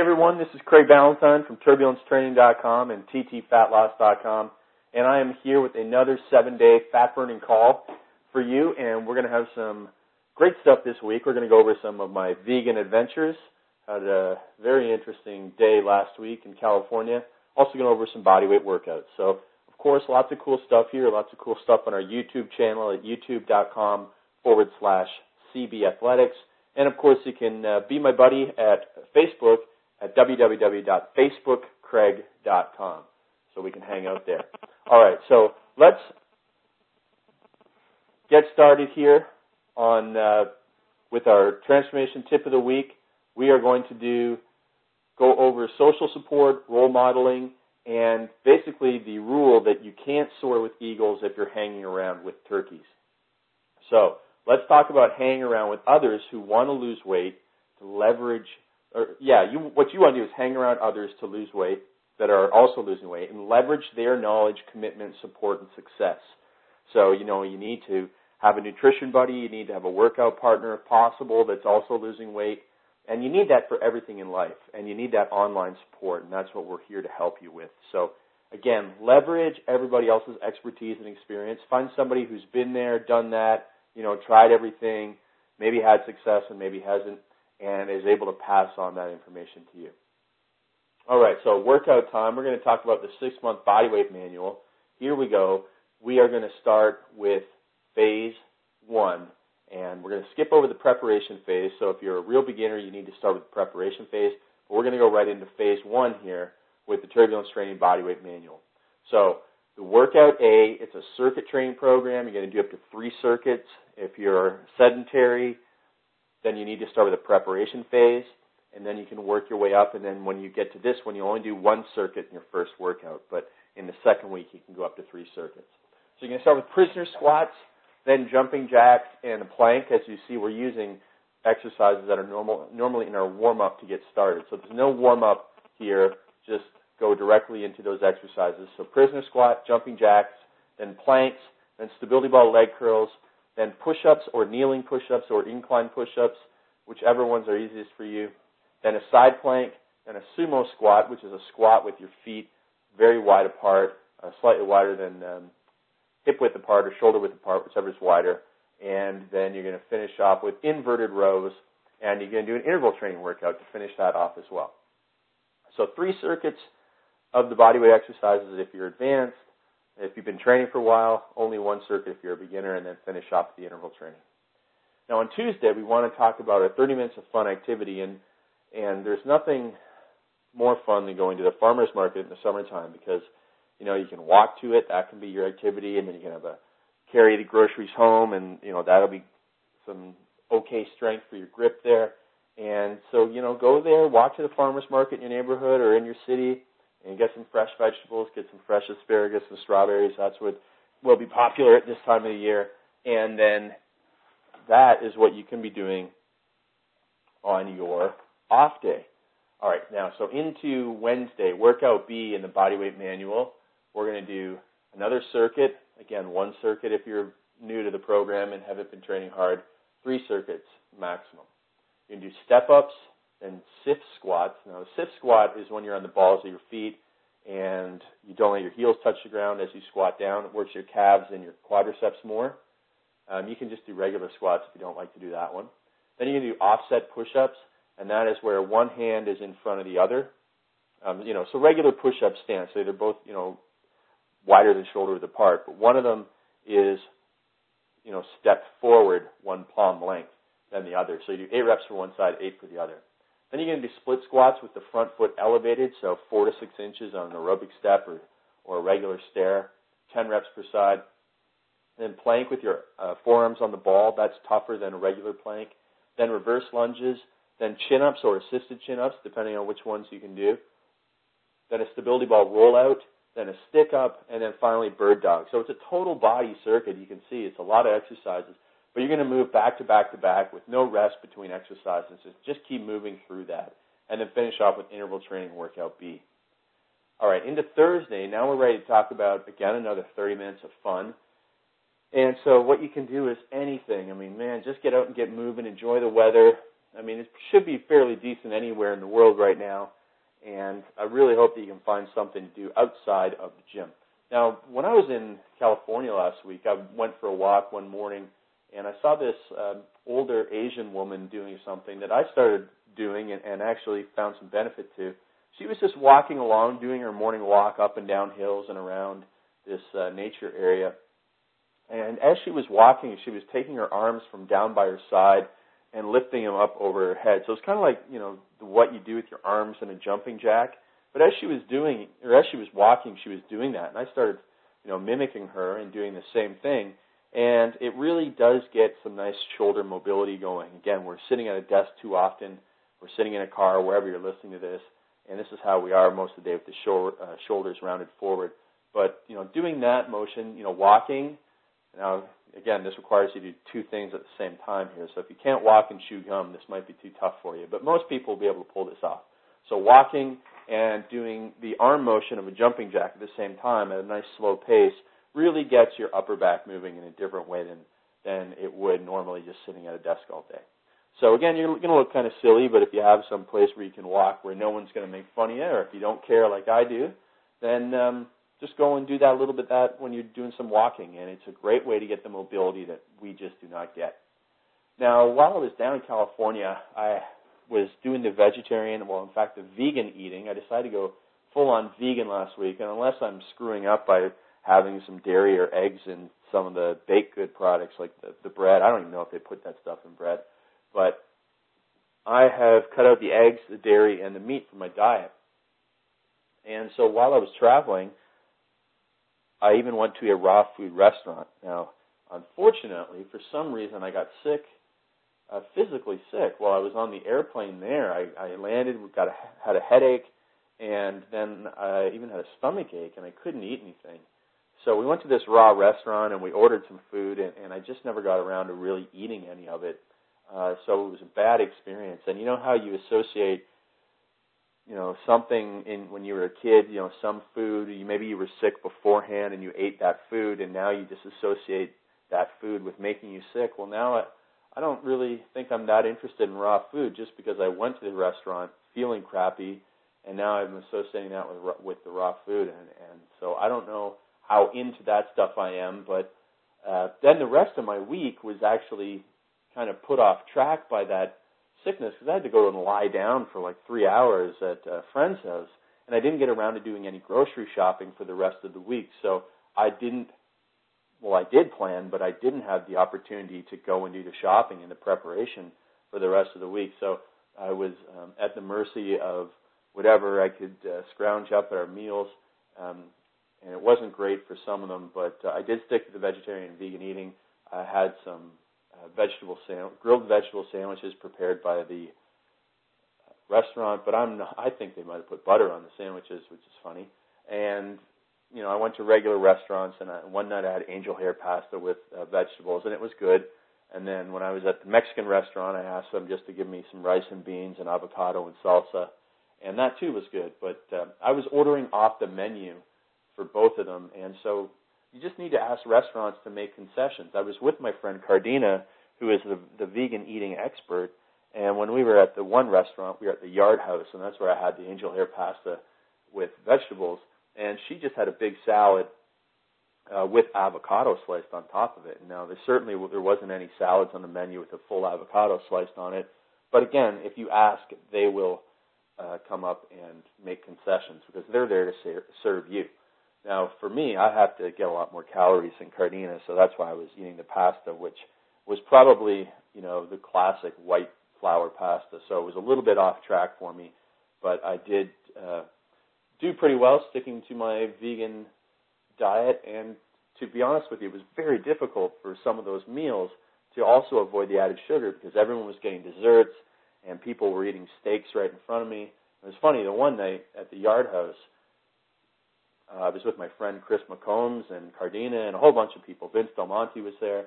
everyone, this is Craig Ballantyne from TurbulenceTraining.com and TTFatLoss.com, and I am here with another seven-day fat-burning call for you, and we're going to have some great stuff this week. We're going to go over some of my vegan adventures. Had a very interesting day last week in California. Also going over some bodyweight workouts. So, of course, lots of cool stuff here, lots of cool stuff on our YouTube channel at youtube.com forward slash CB Athletics. And of course, you can uh, be my buddy at Facebook at www.facebookcraig.com. So we can hang out there. All right, so let's get started here on uh, with our transformation tip of the week. We are going to do go over social support, role modeling, and basically the rule that you can't soar with eagles if you're hanging around with turkeys. So let's talk about hanging around with others who want to lose weight to leverage or yeah, you, what you want to do is hang around others to lose weight that are also losing weight and leverage their knowledge, commitment, support, and success. So, you know, you need to have a nutrition buddy, you need to have a workout partner if possible that's also losing weight, and you need that for everything in life, and you need that online support, and that's what we're here to help you with. So, again, leverage everybody else's expertise and experience. Find somebody who's been there, done that, you know, tried everything, maybe had success and maybe hasn't, and is able to pass on that information to you. All right, so workout time. We're going to talk about the six month bodyweight manual. Here we go. We are going to start with phase one, and we're going to skip over the preparation phase. So if you're a real beginner, you need to start with the preparation phase. But we're going to go right into phase one here with the turbulence training bodyweight manual. So the workout A, it's a circuit training program. You're going to do up to three circuits. If you're sedentary, then you need to start with a preparation phase, and then you can work your way up. And then when you get to this one, you only do one circuit in your first workout, but in the second week, you can go up to three circuits. So you're going to start with prisoner squats, then jumping jacks and a plank. As you see, we're using exercises that are normal, normally in our warm up to get started. So there's no warm up here. Just go directly into those exercises. So prisoner squat, jumping jacks, then planks, then stability ball leg curls, then push-ups or kneeling push-ups or incline push-ups, whichever ones are easiest for you. Then a side plank, then a sumo squat, which is a squat with your feet very wide apart, uh, slightly wider than um, hip width apart or shoulder width apart, whichever is wider. And then you're going to finish off with inverted rows, and you're going to do an interval training workout to finish that off as well. So three circuits of the bodyweight exercises if you're advanced, if you've been training for a while, only one circuit if you're a beginner, and then finish off the interval training. Now on Tuesday, we want to talk about our 30 minutes of fun activity, and and there's nothing more fun than going to the farmers market in the summertime because you know you can walk to it, that can be your activity, and then you can have a carry the groceries home, and you know that'll be some okay strength for your grip there. And so you know go there, walk to the farmers market in your neighborhood or in your city and get some fresh vegetables, get some fresh asparagus and strawberries. That's what will be popular at this time of the year. And then that is what you can be doing on your off day. All right, now, so into Wednesday, workout B in the bodyweight manual. We're going to do another circuit. Again, one circuit if you're new to the program and haven't been training hard, three circuits maximum. You can do step ups, and SIF squats. Now, a SIF squat is when you're on the balls of your feet and you don't let your heels touch the ground as you squat down. It works your calves and your quadriceps more. Um, you can just do regular squats if you don't like to do that one. Then you can do offset push-ups, and that is where one hand is in front of the other. Um, you know, so regular push-up stance. So they're both, you know, wider than shoulder width apart, but one of them is, you know, stepped forward one palm length than the other. So you do eight reps for one side, eight for the other. Then you're going to do split squats with the front foot elevated, so four to six inches on an aerobic step or, or a regular stair, 10 reps per side. Then plank with your uh, forearms on the ball. That's tougher than a regular plank. Then reverse lunges. Then chin ups or assisted chin ups, depending on which ones you can do. Then a stability ball rollout. Then a stick up. And then finally bird dog. So it's a total body circuit. You can see it's a lot of exercises. But you're going to move back to back to back with no rest between exercises. Just keep moving through that. And then finish off with interval training workout B. All right, into Thursday. Now we're ready to talk about, again, another 30 minutes of fun. And so what you can do is anything. I mean, man, just get out and get moving, enjoy the weather. I mean, it should be fairly decent anywhere in the world right now, and I really hope that you can find something to do outside of the gym. Now, when I was in California last week, I went for a walk one morning, and I saw this um, older Asian woman doing something that I started doing and, and actually found some benefit to. She was just walking along, doing her morning walk up and down hills and around this uh, nature area. And as she was walking, she was taking her arms from down by her side and lifting them up over her head. So it's kind of like, you know, what you do with your arms in a jumping jack. But as she was doing, or as she was walking, she was doing that. And I started, you know, mimicking her and doing the same thing. And it really does get some nice shoulder mobility going. Again, we're sitting at a desk too often. We're sitting in a car, wherever you're listening to this. And this is how we are most of the day with the shoulder, uh, shoulders rounded forward. But, you know, doing that motion, you know, walking, now, again, this requires you to do two things at the same time here. So if you can't walk and chew gum, this might be too tough for you. But most people will be able to pull this off. So walking and doing the arm motion of a jumping jack at the same time at a nice slow pace really gets your upper back moving in a different way than, than it would normally just sitting at a desk all day. So again, you're going to look kind of silly, but if you have some place where you can walk where no one's going to make fun of you, or if you don't care like I do, then um, just go and do that a little bit that when you're doing some walking, and it's a great way to get the mobility that we just do not get. Now, while I was down in California, I was doing the vegetarian, well, in fact, the vegan eating. I decided to go full on vegan last week, and unless I'm screwing up by having some dairy or eggs in some of the baked good products like the, the bread, I don't even know if they put that stuff in bread, but I have cut out the eggs, the dairy, and the meat from my diet. And so while I was traveling, I even went to a raw food restaurant. Now, unfortunately, for some reason, I got sick, uh, physically sick while I was on the airplane there. I, I landed, got a, had a headache, and then I even had a stomach ache, and I couldn't eat anything. So we went to this raw restaurant and we ordered some food, and, and I just never got around to really eating any of it. Uh, so it was a bad experience. And you know how you associate you know something in when you were a kid you know some food you maybe you were sick beforehand and you ate that food and now you just associate that food with making you sick well now I, I don't really think I'm that interested in raw food just because I went to the restaurant feeling crappy and now I'm associating that with with the raw food and and so I don't know how into that stuff I am but uh then the rest of my week was actually kind of put off track by that sickness because I had to go and lie down for like three hours at a friend's house, and I didn't get around to doing any grocery shopping for the rest of the week. So I didn't. Well, I did plan, but I didn't have the opportunity to go and do the shopping and the preparation for the rest of the week. So I was um, at the mercy of whatever I could uh, scrounge up at our meals. Um, and it wasn't great for some of them, but uh, I did stick to the vegetarian and vegan eating. I had some uh, vegetable sandwich, grilled vegetable sandwiches prepared by the restaurant, but I'm not, I think they might have put butter on the sandwiches, which is funny. And you know, I went to regular restaurants, and I, one night I had angel hair pasta with uh, vegetables, and it was good. And then when I was at the Mexican restaurant, I asked them just to give me some rice and beans and avocado and salsa, and that too was good. But uh, I was ordering off the menu for both of them, and so you just need to ask restaurants to make concessions. I was with my friend Kardena, who is the, the vegan eating expert, and when we were at the one restaurant, we were at the Yard House, and that's where I had the angel hair pasta with vegetables, and she just had a big salad uh, with avocado sliced on top of it. Now, there certainly there wasn't any salads on the menu with a full avocado sliced on it, but again, if you ask, they will uh, come up and make concessions because they're there to ser- serve you. Now, for me, I have to get a lot more calories than Kardena, so that's why I was eating the pasta, which was probably, you know, the classic white flour pasta. So it was a little bit off track for me, but I did uh, do pretty well sticking to my vegan diet. And to be honest with you, it was very difficult for some of those meals to also avoid the added sugar because everyone was getting desserts and people were eating steaks right in front of me. It was funny, the one night at the Yard House, uh, I was with my friend Chris McCombs and Kardena and a whole bunch of people. Vince Del Monte was there,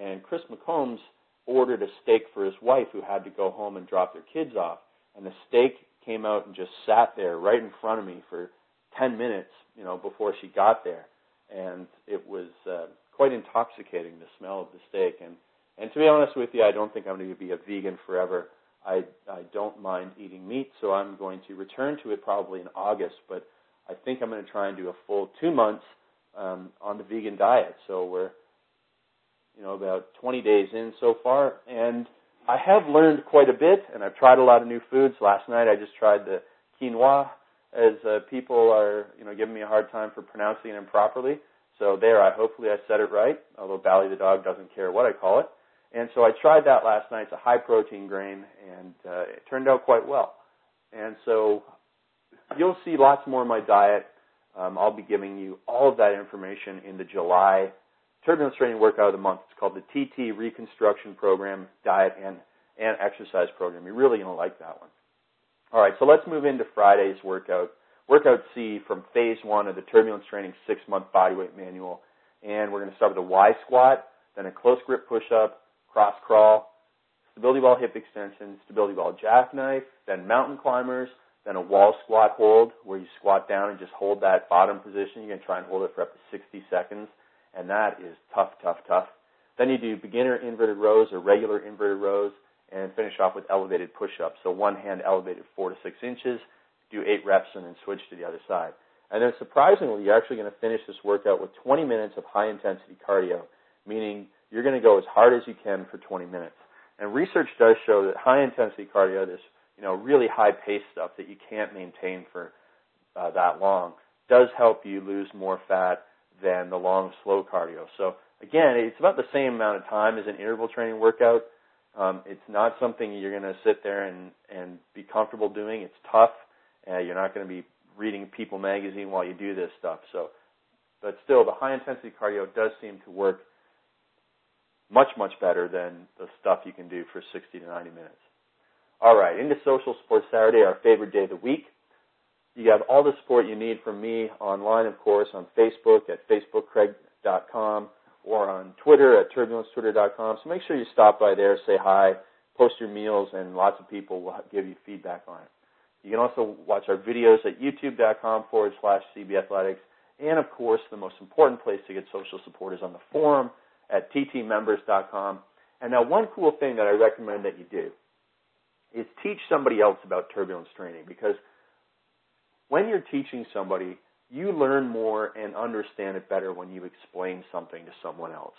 and Chris McCombs ordered a steak for his wife who had to go home and drop their kids off. And the steak came out and just sat there right in front of me for 10 minutes, you know, before she got there. And it was uh, quite intoxicating, the smell of the steak. And, and to be honest with you, I don't think I'm going to be a vegan forever. I I don't mind eating meat, so I'm going to return to it probably in August. But I think I'm going to try and do a full two months um, on the vegan diet. So we're you know about 20 days in so far, and I have learned quite a bit, and I've tried a lot of new foods. Last night I just tried the quinoa, as uh, people are you know giving me a hard time for pronouncing it improperly. So there, I hopefully I said it right. Although Bally the dog doesn't care what I call it. And so I tried that last night. It's a high protein grain, and uh, it turned out quite well. And so you'll see lots more of my diet. Um, I'll be giving you all of that information in the July turbulence training workout of the month. It's called the TT Reconstruction Program Diet and and Exercise Program. You're really going to like that one. All right, so let's move into Friday's workout. Workout C from phase one of the turbulence training six month bodyweight manual. And we're going to start with a Y squat, then a close grip push up, cross crawl, stability ball hip extension, stability ball jackknife, then mountain climbers, then a wall squat hold where you squat down and just hold that bottom position. You're going to try and hold it for up to 60 seconds, and that is tough, tough, tough. Then you do beginner inverted rows or regular inverted rows, and finish off with elevated push-ups. So one hand elevated four to six inches, do eight reps, and then switch to the other side. And then surprisingly, you're actually going to finish this workout with 20 minutes of high intensity cardio, meaning you're going to go as hard as you can for 20 minutes. And research does show that high intensity cardio, this you know really high pace stuff that you can't maintain for uh, that long, does help you lose more fat than the long slow cardio. So again, it's about the same amount of time as an interval training workout. Um, it's not something you're going to sit there and and be comfortable doing. It's tough. Uh, you're not going to be reading People magazine while you do this stuff. So, but still, the high intensity cardio does seem to work much, much better than the stuff you can do for 60 to 90 minutes. All right, into Social Support Saturday, our favorite day of the week. You have all the support you need from me online, of course, on Facebook at facebookcraig.com or on Twitter at turbulencetwitter.com. So make sure you stop by there, say hi, post your meals, and lots of people will give you feedback on it. You can also watch our videos at youtube.com forward slash cbathletics. And of course, the most important place to get social support is on the forum at ttmembers.com. And now, one cool thing that I recommend that you do is teach somebody else about turbulence training because when you're teaching somebody, you learn more and understand it better when you explain something to someone else.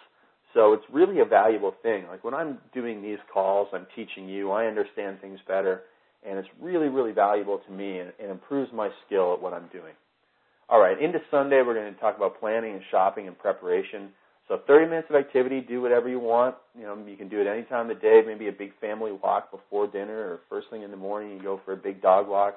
So it's really a valuable thing. Like when I'm doing these calls, I'm teaching you, I understand things better, and it's really, really valuable to me and, and improves my skill at what I'm doing. All right, into Sunday, we're going to talk about planning and shopping and preparation. So 30 minutes of activity, do whatever you want. You know, you can do it any time of the day, maybe a big family walk before dinner or first thing in the morning, you go for a big dog walk.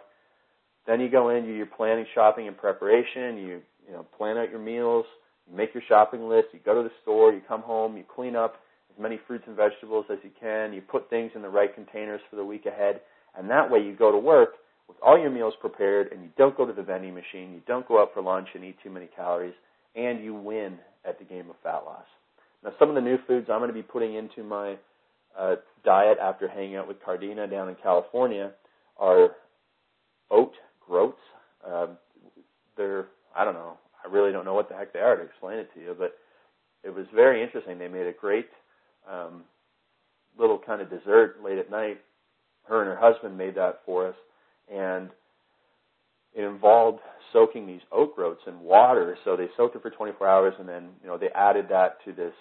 Then you go in, you your planning, shopping, and preparation. You, you know, plan out your meals, you make your shopping list, you go to the store, you come home, you clean up as many fruits and vegetables as you can, you put things in the right containers for the week ahead, and that way you go to work with all your meals prepared and you don't go to the vending machine, you don't go out for lunch and eat too many calories, and you win at the game of fat loss. Now, some of the new foods I'm going to be putting into my uh, diet after hanging out with Kardena down in California are oat groats. Uh, they're, I don't know, I really don't know what the heck they are to explain it to you, but it was very interesting. They made a great um, little kind of dessert late at night. Her and her husband made that for us, and it involved soaking these oat groats in water. So they soaked it for 24 hours, and then you know they added that to this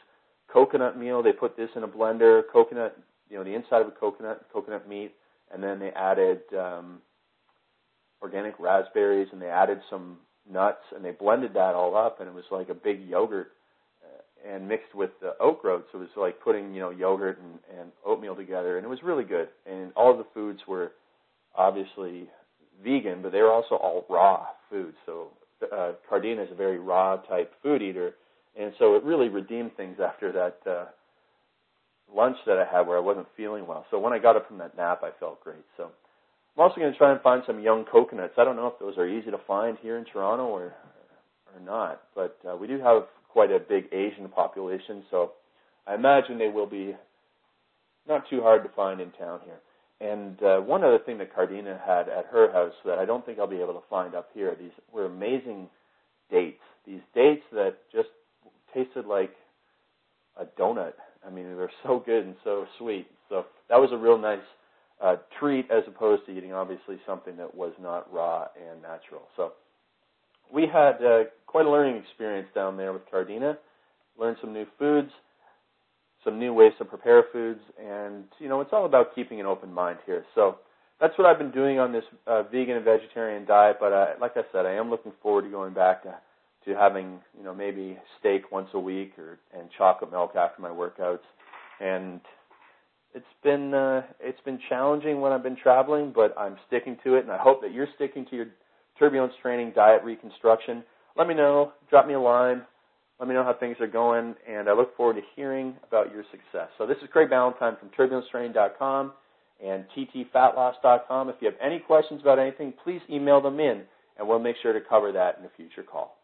coconut meal. They put this in a blender, coconut, you know, the inside of a coconut, coconut meat, and then they added um, organic raspberries, and they added some nuts, and they blended that all up, and it was like a big yogurt. Uh, and mixed with the oat groats, it was like putting you know yogurt and, and oatmeal together, and it was really good. And all the foods were obviously vegan, but they were also all raw foods. So uh, Kardena is a very raw type food eater, and so it really redeemed things after that uh, lunch that I had where I wasn't feeling well. So when I got up from that nap, I felt great. So I'm also going to try and find some young coconuts. I don't know if those are easy to find here in Toronto or or not, but uh, we do have quite a big Asian population, so I imagine they will be not too hard to find in town here. And uh, one other thing that Kardena had at her house that I don't think I'll be able to find up here, these were amazing dates. These dates that just tasted like a donut. I mean, they were so good and so sweet. So that was a real nice uh, treat as opposed to eating obviously something that was not raw and natural. So we had uh, quite a learning experience down there with Kardena. Learned some new foods, some new ways to prepare foods, and you know it's all about keeping an open mind here. So that's what I've been doing on this uh, vegan and vegetarian diet. But uh, like I said, I am looking forward to going back to to having you know maybe steak once a week or and chocolate milk after my workouts and it's been uh, it's been challenging when I've been traveling, but I'm sticking to it, and I hope that you're sticking to your turbulence training diet reconstruction. Let me know. Drop me a line. Let me know how things are going, and I look forward to hearing about your success. So this is Craig Ballantyne from turbulencetraining.com and ttfatloss.com. If you have any questions about anything, please email them in, and we'll make sure to cover that in a future call.